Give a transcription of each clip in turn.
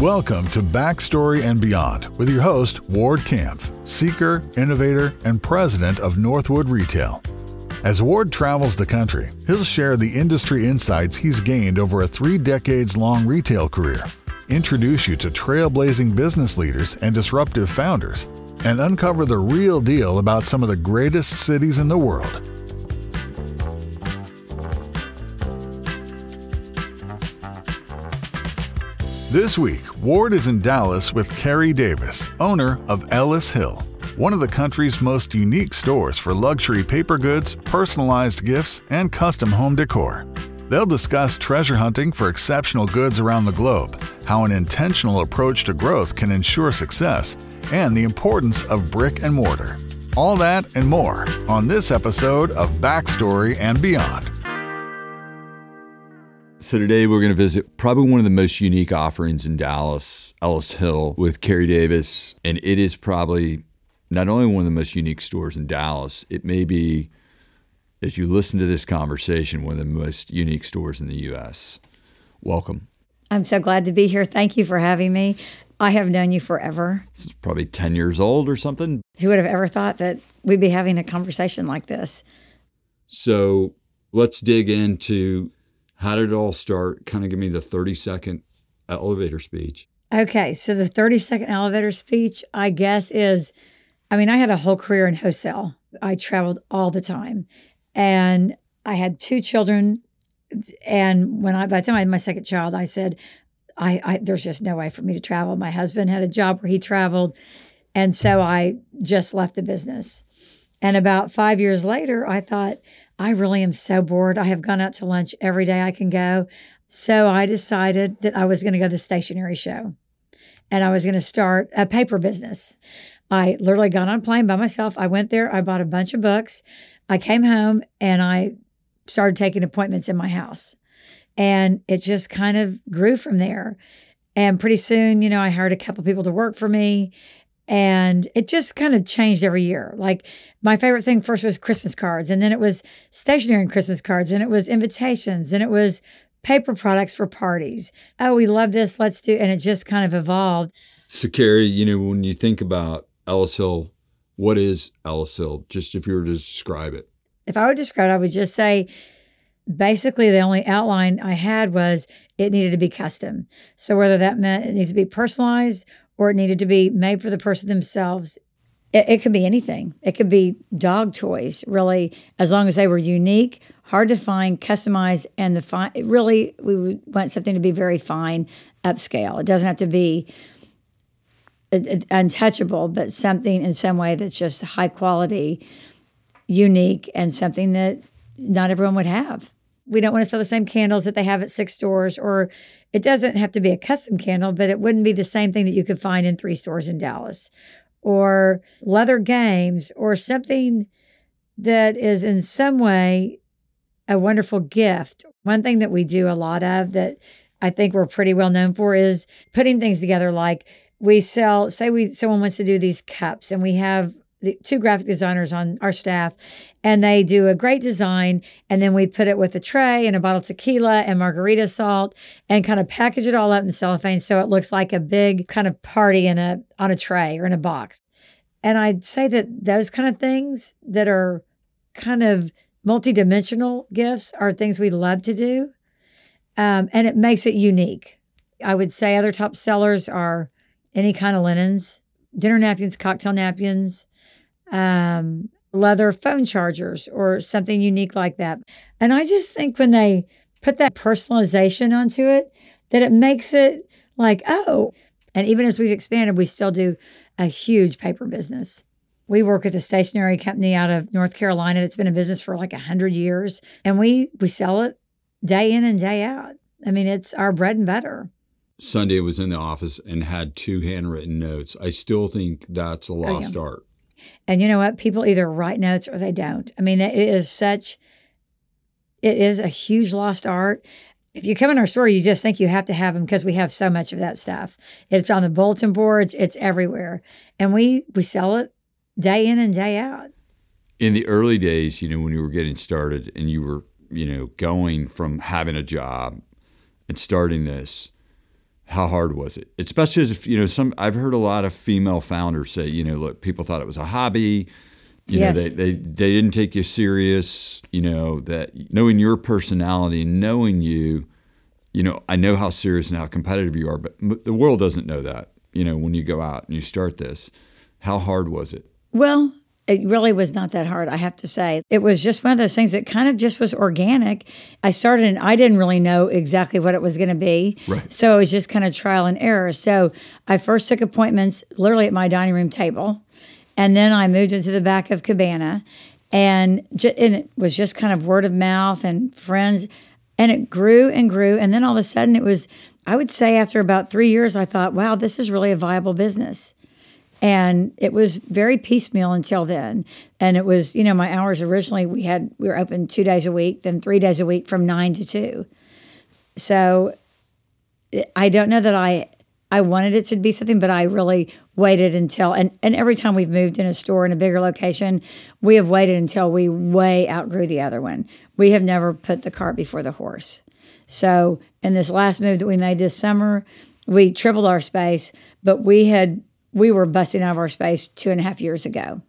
Welcome to Backstory and Beyond with your host, Ward Kampf, seeker, innovator, and president of Northwood Retail. As Ward travels the country, he'll share the industry insights he's gained over a three decades long retail career, introduce you to trailblazing business leaders and disruptive founders, and uncover the real deal about some of the greatest cities in the world. This week, Ward is in Dallas with Kerri Davis, owner of Ellis Hill, one of the country's most unique stores for luxury paper goods, personalized gifts, and custom home decor. They'll discuss treasure hunting for exceptional goods around the globe, how an intentional approach to growth can ensure success, and the importance of brick and mortar. All that and more on this episode of Backstory and Beyond. So today we're going to visit probably one of the most unique offerings in Dallas, Ellis Hill, with Kerri Davis, and it is probably not only one of the most unique stores in Dallas, it may be, as you listen to this conversation, one of the most unique stores in the U.S. Welcome. I'm so glad to be here. Thank you for having me. I have known you forever. Is probably 10 years old or something. Who would have ever thought that we'd be having a conversation like this? So let's dig into how did it all start? Kind of give me the 30 second elevator speech. Okay, so the 30 second elevator speech, I guess, is I mean, I had a whole career in wholesale. I traveled all the time and I had two children. And when I, by the time I had my second child, I said, I, I, there's just no way for me to travel. My husband had a job where he traveled. And so I just left the business. And about five years later, I thought, I really am so bored. I have gone out to lunch every day I can go. So I decided that I was going to go to the stationery show and I was going to start a paper business. I literally got on a plane by myself. I went there, I bought a bunch of books. I came home and I started taking appointments in my house. And it just kind of grew from there. And pretty soon, you know, I hired a couple people to work for me. And it just kind of changed every year. Like my favorite thing first was Christmas cards, and then it was stationery and Christmas cards, and it was invitations, and it was paper products for parties. Oh, we love this. Let's do. And it just kind of evolved. So, Kerri, you know, when you think about Ellis Hill, what is Ellis Hill? Just if you were to describe it. If I would describe it, I would just say basically the only outline I had was it needed to be custom. So whether that meant it needs to be personalized or it needed to be made for the person themselves, it, it could be anything. It could be dog toys, really, as long as they were unique, hard to find, customized, and the fine. Really, we want something to be very fine, upscale. It doesn't have to be untouchable, but something in some way that's just high quality, unique, and something that not everyone would have. We don't want to sell the same candles that they have at six stores, or it doesn't have to be a custom candle, but it wouldn't be the same thing that you could find in three stores in Dallas, or leather games, or something that is in some way a wonderful gift. One thing that we do a lot of that I think we're pretty well known for is putting things together like we sell say we someone wants to do these cups and we have two graphic designers on our staff and they do a great design and then we put it with a tray and a bottle of tequila and margarita salt and kind of package it all up in cellophane so it looks like a big kind of party in a on a tray or in a box. And i'd say that those kind of things that are kind of multidimensional gifts are things we love to do um, and it makes it unique. I would say other top sellers are any kind of linens, dinner napkins, cocktail napkins, um, leather phone chargers, or something unique like that. And I just think when they put that personalization onto it, that it makes it like, oh, and even as we've expanded, we still do a huge paper business. We work with a stationery company out of North Carolina that's been in business for like 100 years, and we, we sell it day in and day out. I mean, it's our bread and butter. Sunday was in the office and had two handwritten notes. I still think that's a lost oh, yeah. art. And you know what? People either write notes or they don't. I mean, it is such, it is a huge lost art. If you come in our store, you just think you have to have them because we have so much of that stuff. It's on the bulletin boards, it's everywhere. And we we sell it day in and day out. In the early days, you know, when you were getting started and you were, you know, going from having a job and starting this, how hard was it? Especially as if, you know, some I've heard a lot of female founders say, you know, look, people thought it was a hobby. You Yes. know, they, they they didn't take you serious, you know, that knowing your personality and knowing you, you know, I know how serious and how competitive you are, but the world doesn't know that. You know, when you go out and you start this, how hard was it? Well, it really was not that hard, I have to say. It was just one of those things that kind of just was organic. I started and I didn't really know exactly what it was going to be. Right. So it was just kind of trial and error. So I first took appointments literally at my dining room table. And then I moved into the back of Cabana. And, ju- and it was just kind of word of mouth and friends. And it grew and grew. And then all of a sudden it was, I would say after about three years, I thought, wow, this is really a viable business and it was very piecemeal until then. And it was you know my hours originally we had we were open two days a week then three days a week from nine to two. So i don't know that i i wanted it to be something but i really waited until and, and every time we've moved in a store in a bigger location we have waited until we way outgrew the other one. We have never put the cart before the horse. So in this last move that we made this summer we tripled our space but we had we were busting out of our space two and a half years ago.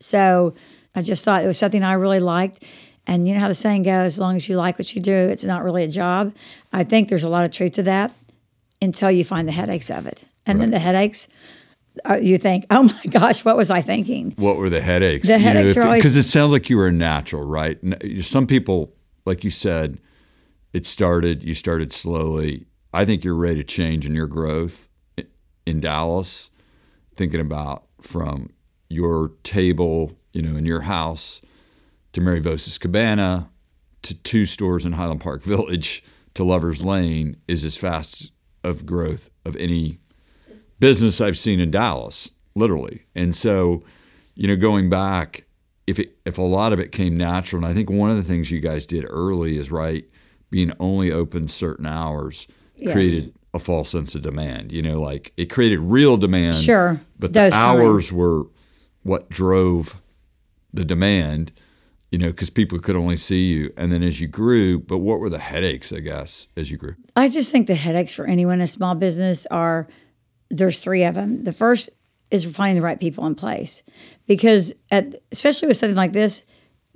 So I just thought it was something I really liked. And you know how the saying goes, as long as you like what you do, it's not really a job. I think there's a lot of truth to that until you find the headaches of it. And then the headaches, uh, you think, oh my gosh, what was I thinking? What were the headaches? The headaches are always- because it sounds like you were a natural, right? Some people, like you said, it started. You started slowly. I think you're ready to change in your growth in Dallas. Thinking about from your table, you know, in your house to Mary Vosa's Cabana to two stores in Highland Park Village to Lovers Lane is as fast of growth of any business I've seen in Dallas, literally. And so, you know, going back, if it, if a lot of it came natural, and I think one of the things you guys did early is right, being only open certain hours Yes. created a false sense of demand. You know, like it created real demand. Sure, But the those times. hours were what drove the demand. You know, because people could only see you, and then as you grew, but what were the headaches? I guess as you grew. I just think the headaches for anyone in a small business are there's three of them. The first is finding the right people in place because at, especially with something like this,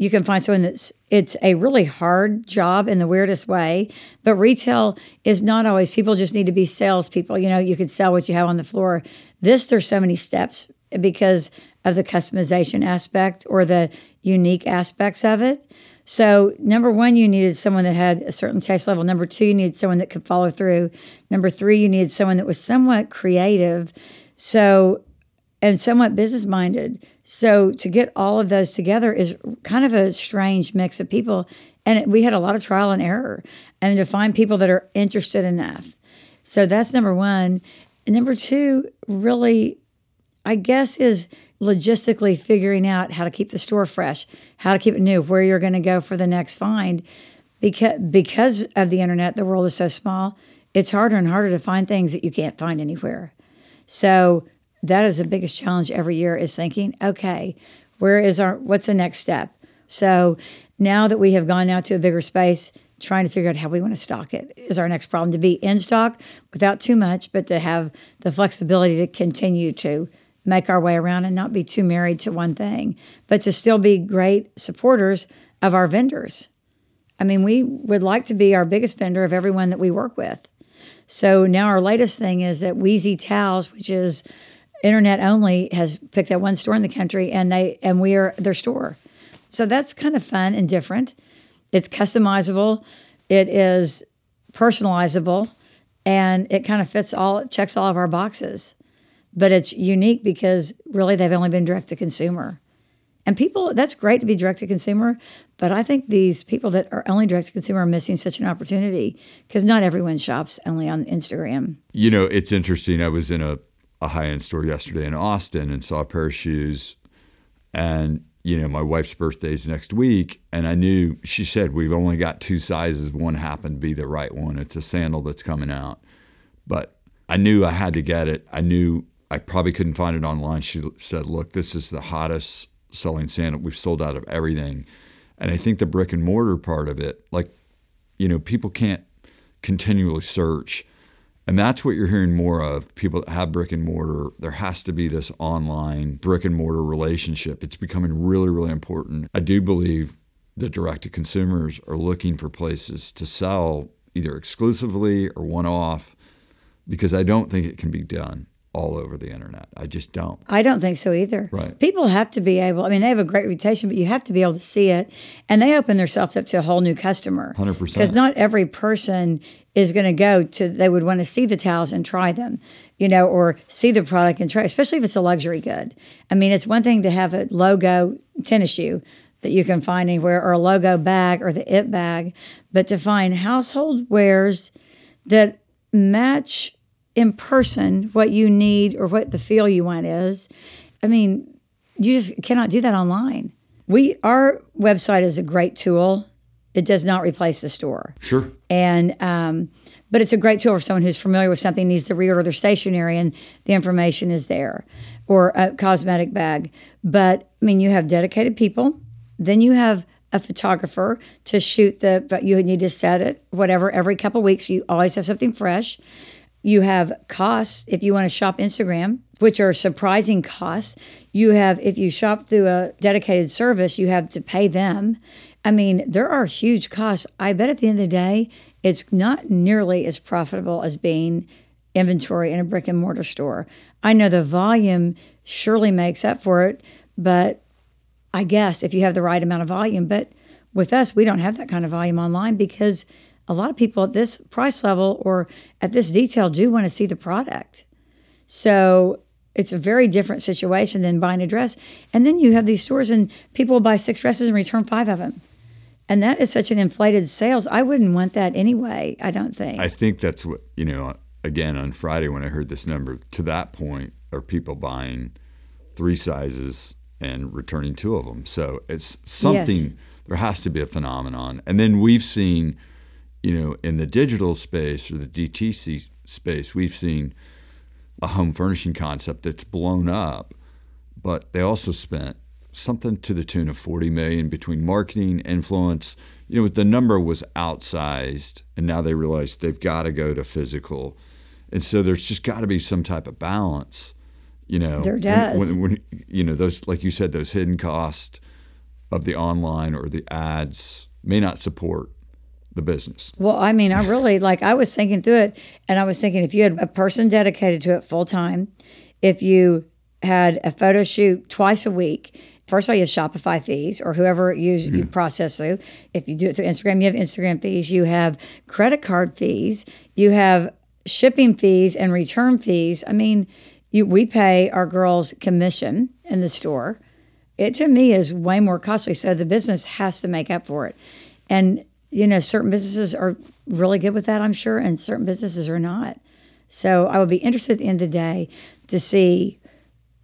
you can find someone that's it's a really hard job in the weirdest way. But retail is not always people just need to be salespeople. You know, you could sell what you have on the floor. This there's so many steps because of the customization aspect or the unique aspects of it. So, number one, you needed someone that had a certain taste level. Number two, you needed someone that could follow through. Number three, you needed someone that was somewhat creative. So, and somewhat business minded. So, to get all of those together is kind of a strange mix of people. And we had a lot of trial and error and to find people that are interested enough. So, that's number one. And number two, really I guess, is logistically figuring out how to keep the store fresh, how to keep it new, where you're going to go for the next find. Because, because of the internet, the world is so small, it's harder and harder to find things that you can't find anywhere. So that is the biggest challenge every year is thinking, okay, where is our, what's the next step? So now that we have gone out to a bigger space, trying to figure out how we want to stock it is our next problem to be in stock without too much, but to have the flexibility to continue to make our way around and not be too married to one thing, but to still be great supporters of our vendors. I mean, we would like to be our biggest vendor of everyone that we work with. So now our latest thing is that Weezie Towels, which is internet only, has picked that one store in the country, and they and we are their store. So that's kind of fun and different. It's customizable. It is personalizable, and it kind of fits all. It checks all of our boxes, but it's unique because really they've only been direct to consumer. And people, that's great to be direct to consumer, but I think these people that are only direct to consumer are missing such an opportunity because not everyone shops only on Instagram. You know, it's interesting. I was in a, a high end store yesterday in Austin and saw a pair of shoes. And, you know, my wife's birthday is next week. And I knew, she said, we've only got two sizes. One happened to be the right one. It's a sandal that's coming out. But I knew I had to get it. I knew I probably couldn't find it online. She said, look, this is the hottest selling sandal. We've sold out of everything. And I think the brick and mortar part of it, like, you know, people can't continually search And that's what you're hearing more of. People that have brick and mortar, there has to be this online brick and mortar relationship. It's becoming really, really important. I do believe that direct to consumers are looking for places to sell either exclusively or one off because I don't think it can be done all over the internet. I just don't. I don't think so either. Right. People have to be able, I mean, they have a great reputation, but you have to be able to see it. And they open themselves up to a whole new customer. 100%. Because not every person is going to go to, they would want to see the towels and try them, you know, or see the product and try, especially if it's a luxury good. I mean, it's one thing to have a logo tennis shoe that you can find anywhere or a logo bag or the it bag, but to find household wares that match in person what you need or what the feel you want is. I mean, you just cannot do that online. We our website is a great tool. It does not replace the store. Sure. And um, but it's a great tool for someone who's familiar with something needs to reorder their stationery and the information is there or a cosmetic bag. But I mean, you have dedicated people. Then you have a photographer to shoot the, but you need to set it, whatever, every couple weeks. You always have something fresh. You have costs if you want to shop Instagram, which are surprising costs. You have, if you shop through a dedicated service, you have to pay them. I mean, there are huge costs. I bet at the end of the day, it's not nearly as profitable as being inventory in a brick and mortar store. I know the volume surely makes up for it, but I guess if you have the right amount of volume, but with us, we don't have that kind of volume online because a lot of people at this price level or at this detail do want to see the product. So it's a very different situation than buying a dress. And then you have these stores and people buy six dresses and return five of them. And that is such an inflated sales. I wouldn't want that anyway, I don't think. I think that's what, you know, again, on Friday when I heard this number, to that point, are people buying three sizes and returning two of them. So it's something, yes. there has to be a phenomenon. And then we've seen, you know, in the digital space or the DTC space, we've seen a home furnishing concept that's blown up, but they also spent something to the tune of 40 million between marketing, influence. You know, the number was outsized, and now they realize they've got to go to physical. And so there's just got to be some type of balance, you know. There does. When, when, when, you know, those, like you said, those hidden costs of the online or the ads may not support the business? Well, I mean, I really like, I was thinking through it and I was thinking if you had a person dedicated to it full time, if you had a photo shoot twice a week, first of all, you have Shopify fees or whoever you, mm-hmm. you process through. If you do it through Instagram, you have Instagram fees, you have credit card fees, you have shipping fees and return fees. I mean, you, we pay our girls commission in the store. It to me is way more costly. So the business has to make up for it. And you know, certain businesses are really good with that, I'm sure, and certain businesses are not. So I would be interested at the end of the day to see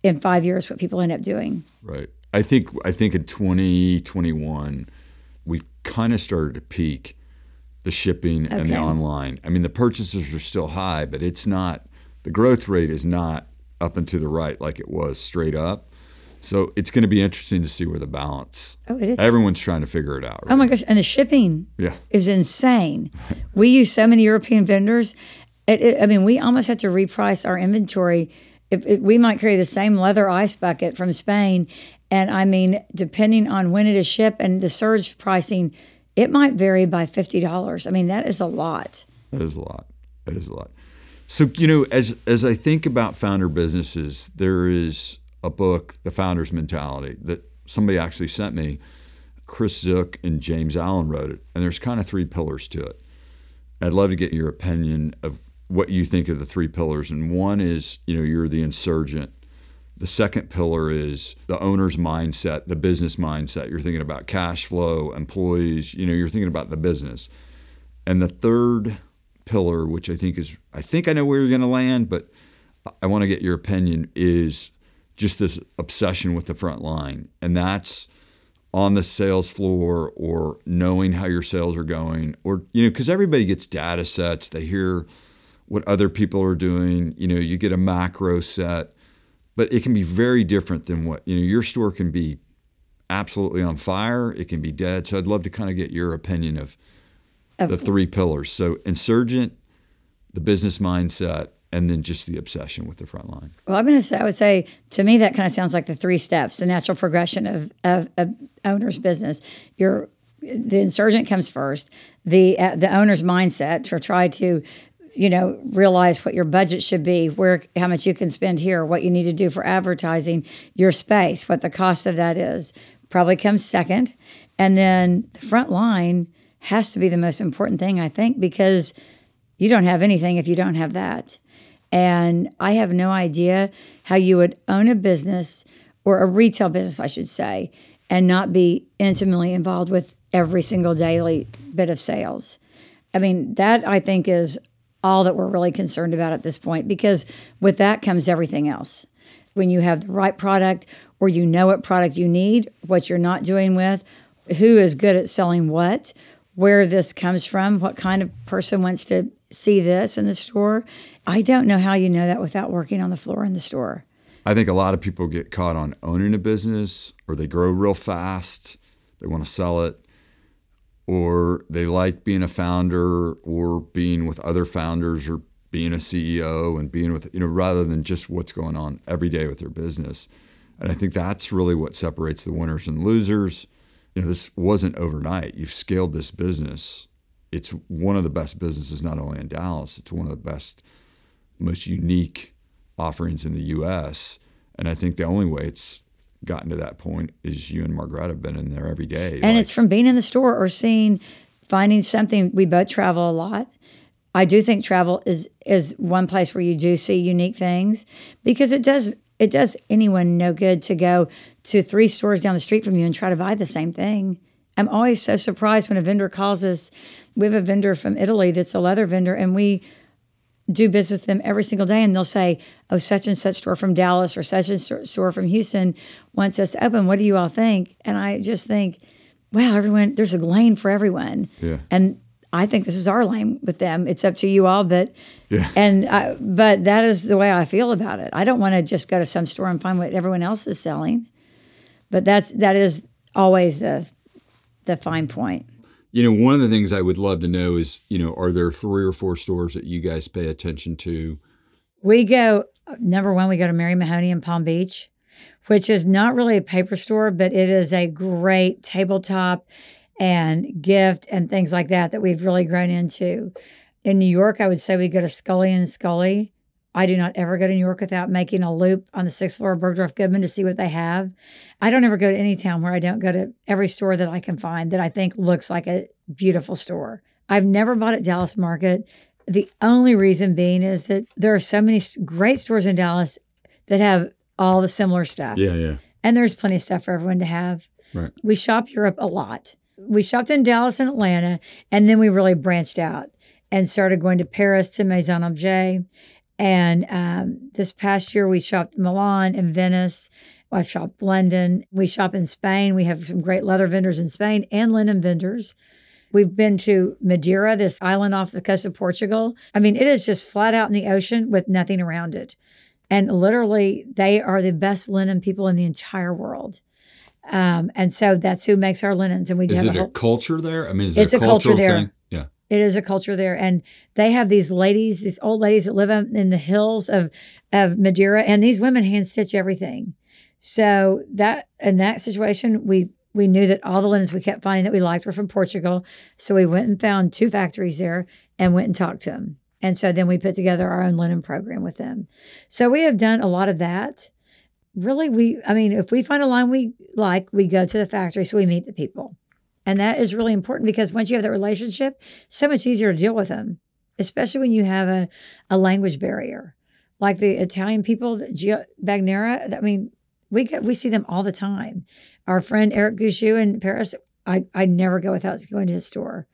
in five years what people end up doing. Right. I think I think in 2021 we've kind of started to peak the shipping okay. and the online. I mean, the purchases are still high, but it's not the growth rate is not up and to the right like it was straight up. So it's going to be interesting to see where the balance. Oh, it is. Everyone's trying to figure it out. Right? Oh my gosh! And the shipping, yeah, is insane. we use so many European vendors. It, it, I mean, we almost have to reprice our inventory. If, we might carry the same leather ice bucket from Spain, and I mean, depending on when it is shipped and the surge pricing, it might vary by fifty dollars. I mean, that is a lot. That is a lot. That is a lot. So you know, as as I think about founder businesses, there is a book, The Founder's Mentality, that somebody actually sent me. Chris Zook and James Allen wrote it, and there's kind of three pillars to it. I'd love to get your opinion of what you think of the three pillars. And one is, you know, you're the insurgent. The second pillar is the owner's mindset, the business mindset. You're thinking about cash flow, employees, you know, you're thinking about the business. And the third pillar, which I think is, I think I know where you're going to land, but I want to get your opinion, is just this obsession with the front line. And that's on the sales floor or knowing how your sales are going or you know because everybody gets data sets. They hear what other people are doing. You know you get a macro set but it can be very different than what you know your store can be absolutely on fire. It can be dead. So i'd love to kind of get your opinion of, of the three pillars. So insurgent the business mindset, and then just the obsession with the front line. Well, I'm to say, I would say to me that kind of sounds like the three steps, the natural progression of of, of owner's business. Your the insurgent comes first. The uh, the owner's mindset to try to you know realize what your budget should be where how much you can spend here what you need to do for advertising your space what the cost of that is probably comes second and then the front line has to be the most important thing i think because you don't have anything if you don't have that and i have no idea how you would own a business or a retail business i should say and not be intimately involved with every single daily bit of sales I mean, that I think is all that we're really concerned about at this point because with that comes everything else. When you have the right product or you know what product you need, what you're not doing with, who is good at selling what, where this comes from, what kind of person wants to see this in the store. I don't know how you know that without working on the floor in the store. I think a lot of people get caught on owning a business or they grow real fast, they want to sell it or they like being a founder or being with other founders or being a CEO and being with, you know, rather than just what's going on every day with their business. And I think that's really what separates the winners and losers. You know, this wasn't overnight. You've scaled this business. It's one of the best businesses, not only in Dallas, it's one of the best, most unique offerings in the US. And I think the only way it's gotten to that point is you and Margaret have been in there every day. And like, it's from being in the store or seeing, finding something. We both travel a lot. I do think travel is is one place where you do see unique things because it does it does anyone no good to go to three stores down the street from you and try to buy the same thing. I'm always so surprised when a vendor calls us. We have a vendor from Italy that's a leather vendor, and we do business with them every single day and they'll say, oh, such and such store from Dallas or such and such store from Houston wants us to open. What do you all think? And I just think, wow, everyone, there's a lane for everyone. Yeah. And I think this is our lane with them. It's up to you all, but yeah. and I, but that is the way I feel about it. I don't want to just go to some store and find what everyone else is selling, but that's that is always the the fine point. You know, one of the things I would love to know is, you know, are there three or four stores that you guys pay attention to? We go, uh, number one, we go to Mary Mahoney in Palm Beach, which is not really a paper store, but it is a great tabletop and gift and things like that that we've really grown into. In New York, I would say we go to Scully and Scully. I do not ever go to New York without making a loop on the sixth floor of Bergdorf Goodman to see what they have. I don't ever go to any town where I don't go to every store that I can find that I think looks like a beautiful store. I've never bought at Dallas Market. The only reason being is that there are so many great stores in Dallas that have all the similar stuff. Yeah, yeah. And there's plenty of stuff for everyone to have. Right. We shop Europe a lot. We shopped in Dallas and Atlanta, and then we really branched out and started going to Paris to Maison Objet and um, this past year, we shopped Milan and Venice. I've shopped London. We shop in Spain. We have some great leather vendors in Spain and linen vendors. We've been to Madeira, this island off the coast of Portugal. I mean, it is just flat out in the ocean with nothing around it. And literally, they are the best linen people in the entire world. Um, and so that's who makes our linens. And we is have it a, whole, culture there? I mean, is it's a, a culture there. Thing? It is a culture there, and they have these ladies, these old ladies that live in the hills of of Madeira, and these women hand stitch everything. So that in that situation, we we knew that all the linens we kept finding that we liked were from Portugal. So we went and found two factories there and went and talked to them. And so then we put together our own linen program with them. So we have done a lot of that. Really, we I mean, if we find a line we like, we go to the factory so we meet the people. And that is really important because once you have that relationship, so much easier to deal with them, especially when you have a, a language barrier. Like the Italian people, Gio Bagnera, I mean, we get, we see them all the time. Our friend Eric Gouchou in Paris, I, I never go without going to his store.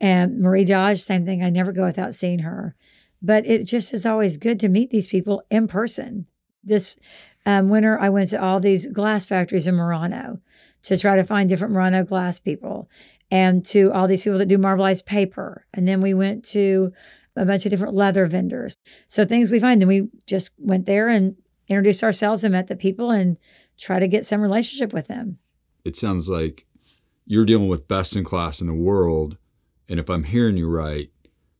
And Marie Dodge, same thing. I never go without seeing her. But it just is always good to meet these people in person. This um, winter, I went to all these glass factories in Murano to try to find different Murano glass people and to all these people that do marbleized paper. And then we went to a bunch of different leather vendors. So things we find, then we just went there and introduced ourselves and met the people and try to get some relationship with them. It sounds like you're dealing with best in class in the world. And if I'm hearing you right,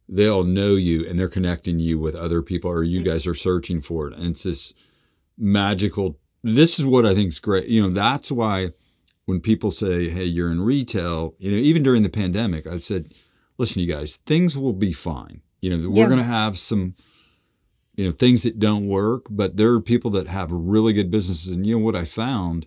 they'll know you and they're connecting you with other people or you guys are searching for it. And it's this magical this is what I think is great. You know, that's why when people say, Hey, you're in retail, you know, even during the pandemic, I said, Listen, you guys, things will be fine. You know, we're Yeah. gonna have some you know, things that don't work, but there are people that have really good businesses. And you know what I found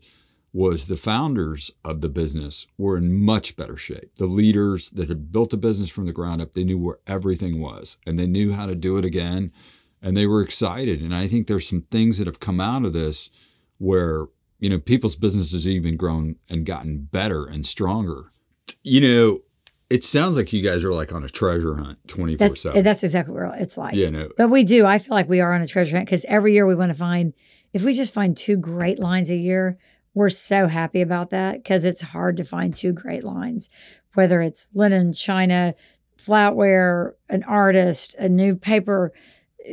was the founders of the business were in much better shape. The leaders that had built the business from the ground up, they knew where everything was and they knew how to do it again and they were excited. And I think there's some things that have come out of this where, you know, people's businesses even grown and gotten better and stronger. You know, it sounds like you guys are like on a treasure hunt 24 That's 7. that's exactly what it's like. Yeah, no. But we do. I feel like we are on a treasure hunt because every year we want to find. If we just find two great lines a year, we're so happy about that because it's hard to find two great lines, whether it's linen, china, flatware, an artist, a new paper.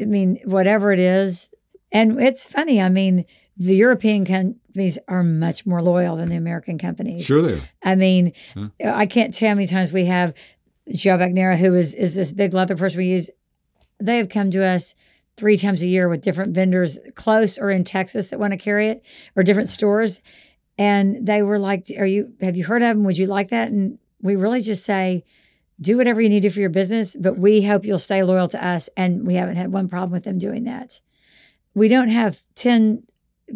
I mean, whatever it is. And it's funny. I mean, the European companies are much more loyal than the American companies. Sure they are. I mean, I can't tell how many times we have Giobagnara, who is is this big leather person we use. They have come to us three times a year with different vendors close or in Texas that want to carry it, or different stores, and they were like, "Are you? Have you heard of them? Would you like that?" And we really just say, "Do whatever you need to do for your business, but we hope you'll stay loyal to us." And we haven't had one problem with them doing that. We don't have ten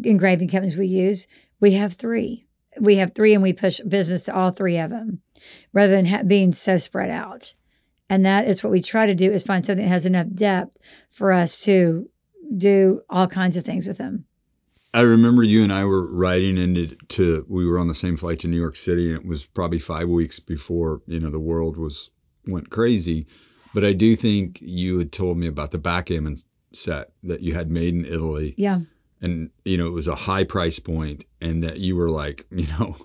engraving companies we use. We have three we have three and we push business to all three of them rather than ha- being so spread out and that is what we try to do is find something that has enough depth for us to do all kinds of things with them I remember you and I were riding into to we were on the same flight to New York City and it was probably 5 weeks before, you know, the world was went crazy. But I do think you had told me about the backgammon set that you had made in Italy yeah and you know, it was a high price point and that you were like, you know,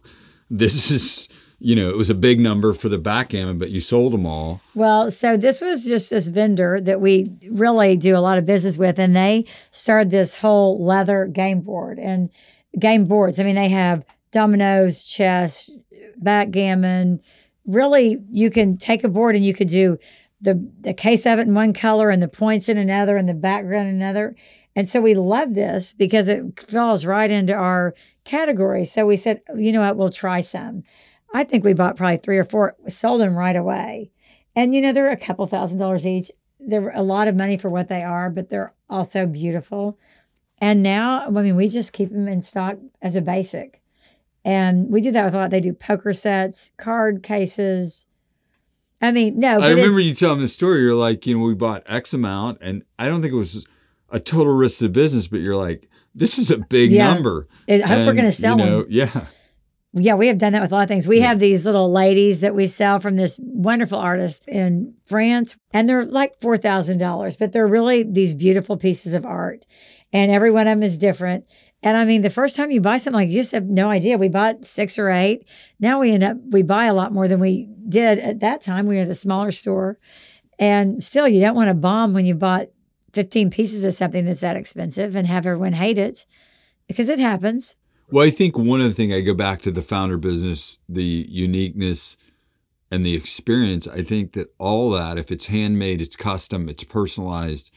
this is you know, it was a big number for the backgammon, but you sold them all. Well, so this was just this vendor that we really do a lot of business with, and they started this whole leather game board and game boards. I mean, they have dominoes, chess, backgammon. Really, you can take a board and you could do the, the case of it in one color and the points in another and the background in another. And so we love this because it falls right into our category. So we said, you know what, we'll try some. I think we bought probably three or four, sold them right away. And you know, they're a couple thousand dollars each. They're a lot of money for what they are, but they're also beautiful. And now, I mean, we just keep them in stock as a basic. And we do that with a lot. They do poker sets, card cases. I mean, no, I remember you telling the story. You're like, you know, we bought X amount, and I don't think it was a total risk to the business, but you're like, this is a big Yeah. number. I hope we're gonna sell you know, them. Yeah. Yeah, we have done that with a lot of things. We have these little ladies that we sell from this wonderful artist in France, and they're like $4,000, but they're really these beautiful pieces of art. And every one of them is different. And I mean, the first time you buy something, like you just have no idea. We bought six or eight. Now we end up, we buy a lot more than we did at that time. We were at a smaller store. And still, you don't want to bomb when you bought 15 pieces of something that's that expensive and have everyone hate it because it happens. Well, I think one of the thing I go back to the founder business, the uniqueness and the experience. I think that all that, if it's handmade, it's custom, it's personalized,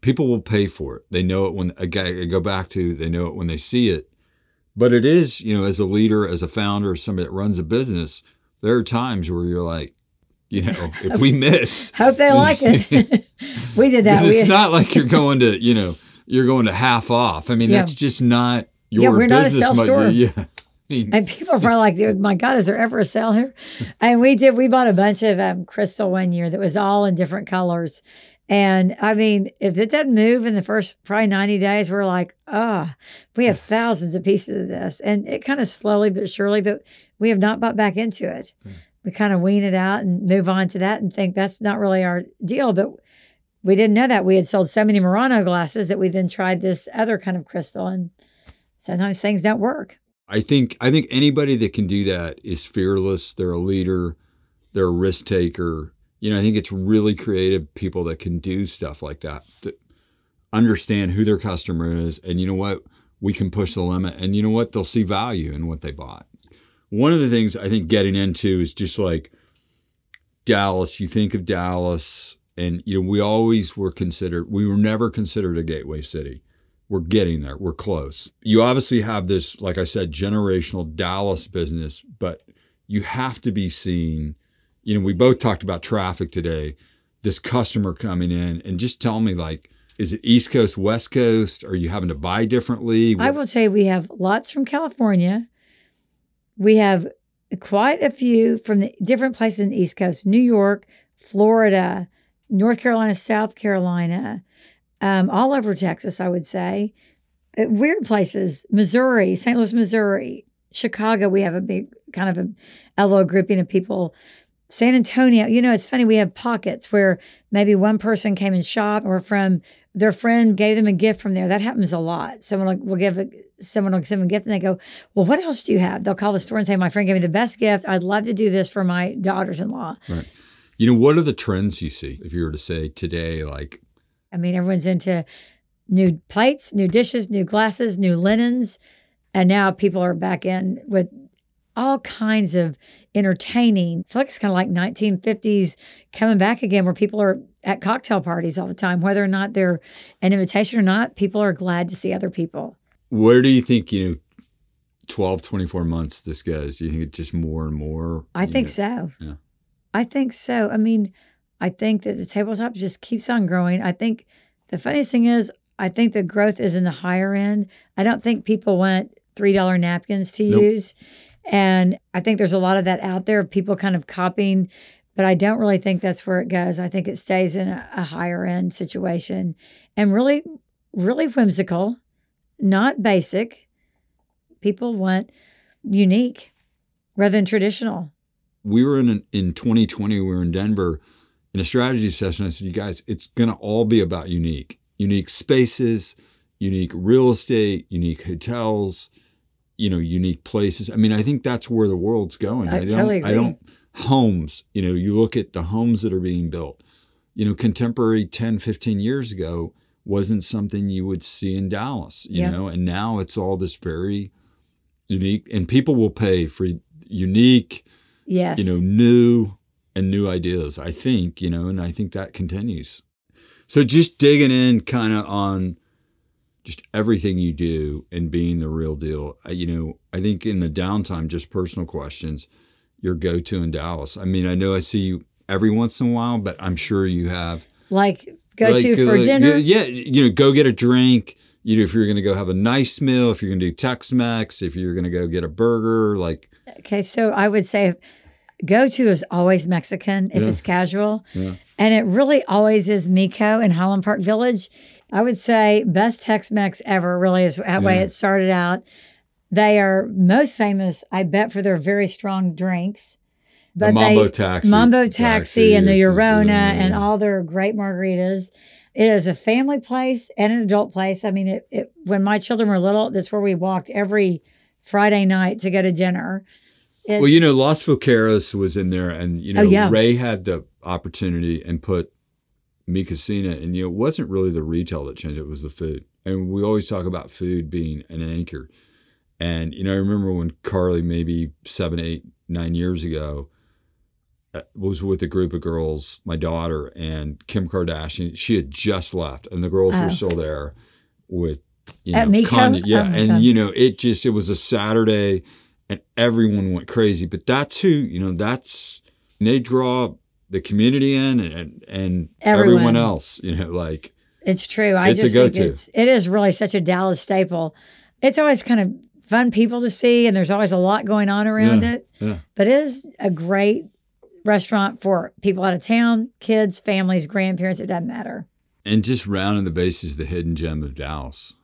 people will pay for it. They know it when again, I go back to they know it when they see it. But it is, you know, as a leader, as a founder, somebody that runs a business, there are times where you're like, you know, if we miss, Hope they like it. we did that. it's not like you're going to, you know, you're going to half off. I mean, Yeah. that's just not your Yeah, we're not a business sell store. Yeah. And people are like, "Dude, my God, is there ever a sale here? And we did, we bought a bunch of um, crystal one year that was all in different colors. And I mean, if it doesn't move in the first probably 90 days, we're like, ah, we have thousands of pieces of this. And it kind of slowly but surely, but we have not bought back into it. We kind of wean it out and move on to that and think that's not really our deal. But we didn't know that. We had sold so many Murano glasses that we then tried this other kind of crystal. And sometimes things don't work. I think I think anybody that can do that is fearless. They're a leader. They're a risk taker. You know, I think it's really creative people that can do stuff like that. That understand who their customer is, and you know what, we can push the limit. And you know what, they'll see value in what they bought. One of the things I think getting into is just like Dallas. You think of Dallas, And you know, we always were considered we were never considered a gateway city. We're getting there. We're close. You obviously have this, like I said, generational Dallas business, but you have to be seen. You know, we both talked about traffic today. This customer coming in and just tell me like, is it East Coast, West Coast? Are you having to buy differently? I will you, we have lots from California. We have quite a few from the different places in the East Coast, New York, Florida, North Carolina, South Carolina, um, all over Texas, I would say. Uh, weird places, Missouri, St. Louis, Missouri, Chicago. We have a big kind of a LO grouping of people. San Antonio, you know, it's funny. We have pockets where maybe one person came and shopped, or from their friend gave them a gift from there. That happens a lot. Someone will, will give a, someone will give them a gift, and they go, "Well, what else do you have?" They'll call the store and say, "My friend gave me the best gift. I'd love to do this for my daughters-in-law." Right. You know, what are the trends you see? If you were to say today, like, I mean, everyone's into new plates, new dishes, new glasses, new linens, and now people are back in with all kinds of entertaining. I feel like it's kind of like 1950s coming back again, where people are at cocktail parties all the time, whether or not they're an invitation or not. People are glad to see other people. Where do you think you know? 12 24 months this goes do you think it's just more and more I think know? so. Yeah. I think so. I mean, I think that the tabletop just keeps on growing. I think the funniest thing is, I think the growth is in the higher end. I don't think people want $3 napkins to Nope. use. And I think there's a lot of that out there, people kind of copying, but I don't really think that's where it goes. I think it stays in a, a higher end situation and really, really whimsical, not basic. People want unique rather than traditional. we were in in 2020 we were in denver in a strategy session i said you guys it's going to all be about unique unique spaces unique real estate unique hotels you know unique places i mean i think that's where the world's going I don't totally i don't homes you know you look at the homes that are being built you know contemporary 10 15 years ago wasn't something you would see in dallas you Yeah. know and now it's all this very unique and people will pay for unique Yes. you know, new and new ideas, I think, you know, and I think that continues. So just digging in kind of on just everything you do and being the real deal. I- You know, I think in the downtime, just personal questions, your go to in Dallas. I mean, I know I see you every once in a while, but I'm sure you have. like go like, to for like, dinner. Yeah, you know, go get a drink. You know, if you're going to go have a nice meal, if you're going to do Tex-Mex, if you're going to go get a burger, like Okay, so I would say go to is always Mexican if Yeah. it's casual. Yeah. And it really always is Miko in Highland Park Village. I would say best Tex Mex ever, really, is that way it started out. They are most famous, I bet, for their very strong drinks. The Mambo they, Taxi- Mambo Taxi Taxi, and the is- is uh, and all their great margaritas. It is a family place and an adult place. I mean, it, it, when my children were little, that's where we walked every Friday night to go to dinner. It's, Well, you know, Los Vaqueros was in there, and you oh, know, Oh, yeah. Ray had the opportunity and put Mi Cocina, and you know, it wasn't really the retail that changed; it was the food. And we always talk about food being an anchor. And you know, I remember when Carly, maybe seven, eight, nine years ago, uh, was with a group of girls, my daughter and Kim Kardashian. She had just left, and the girls Oh. were still there with you know? Kanye. Yeah, Oh, and God. you know, it just it was a Saturday, and everyone went crazy. But that's who you know. That's they draw the community in, and and Everyone. everyone else. You know, like It's true. I It's just think it's it is really such a Dallas staple. It's always kind of fun people to see, and there's always a lot going on around Yeah, it. yeah. But it is a great restaurant for people out of town, kids, families, grandparents. It doesn't matter. and just rounding the bases, the hidden gem of Dallas.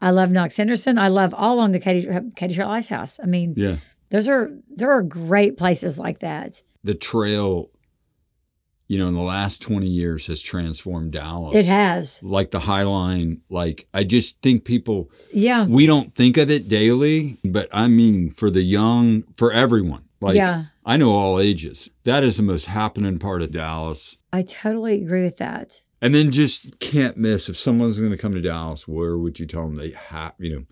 I love Knox Henderson. I love all on the Katy Katy Trail Ice House. I mean, Yeah, those are there are great places like that. the trail. You know, in the last twenty years, has transformed Dallas. It has, like the High Line. Like I just think people yeah, we don't think of it daily, but I mean for the young, for everyone. Like Yeah. I know all ages. That is the most happening part of Dallas. I totally agree with that. And then just can't miss if someone's going to come to Dallas, where would you tell them they have, you know,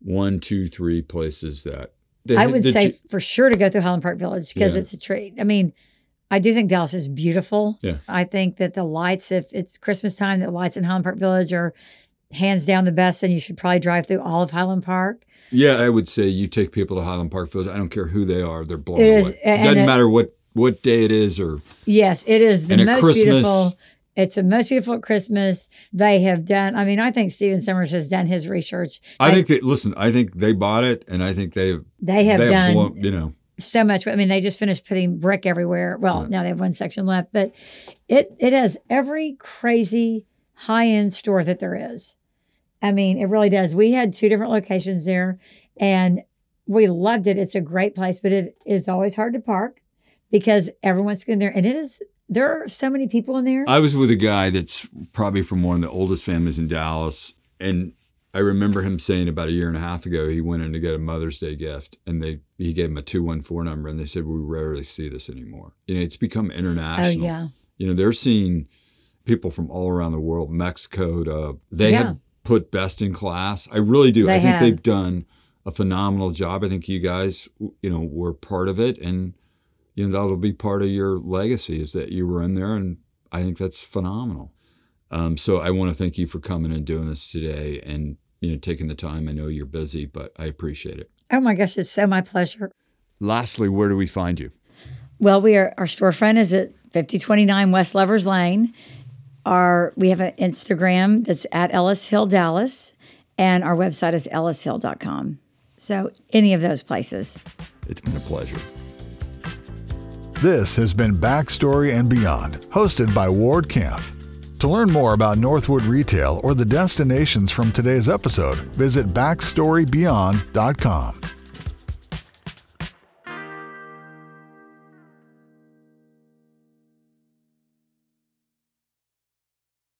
one, two, three places that they, I would say you- for sure to go through Highland Park Village because Yeah. it's a treat. I mean, I do think Dallas is beautiful. Yeah. I think that the lights, if it's Christmas time, the lights in Highland Park Village are hands down the best. And you should probably drive through all of Highland Park. Yeah, I would say you take people to Highland Park Village. I don't care who they are; they're blown It is, away. it doesn't it- matter what what day it is or Yes, it is the most Christmas- beautiful. It's the most beautiful at Christmas. They have done. I mean, I think Stephen Summers has done his research. I They- think that listen, I think they bought it, and I think they've they have they done blown, you know. So much. I mean, they just finished putting brick everywhere. Well, now they have one section left, but it it has every crazy high end store that there is. I mean, it really does. We had two different locations there, and we loved it. It's a great place, but it is always hard to park because everyone's in there, and it is. There are so many people in there. I was with a guy that's probably from one of the oldest families in Dallas, and I remember him saying about a year and a half ago he went in to get a Mother's Day gift, and they he gave him a two one four number, and they said we rarely see this anymore. You know, it's become oh international. yeah, You know, they're seeing people from all around the world, Mexico to they Yeah. have put best in class. I really do. I think have. they've done a phenomenal job. I think you guys, you know, were part of it, and you know that'll be part of your legacy is that you were in there, and I think that's phenomenal. Um, so I want to thank you for coming and doing this today, and you know taking the time. I know you're busy, but I appreciate it. oh my gosh, it's so my pleasure. Lastly, where do we find you? Well, we are our storefront is at fifty twenty nine West Lovers Lane. Our we have an Instagram that's at Ellis Hill Dallas, and our website is ellishill.com. So any of those places. It's been a pleasure. This has been Backstory and Beyond, hosted by Ward Camp. To learn more about Northwood Retail or the destinations from today's episode, visit backstorybeyond.com.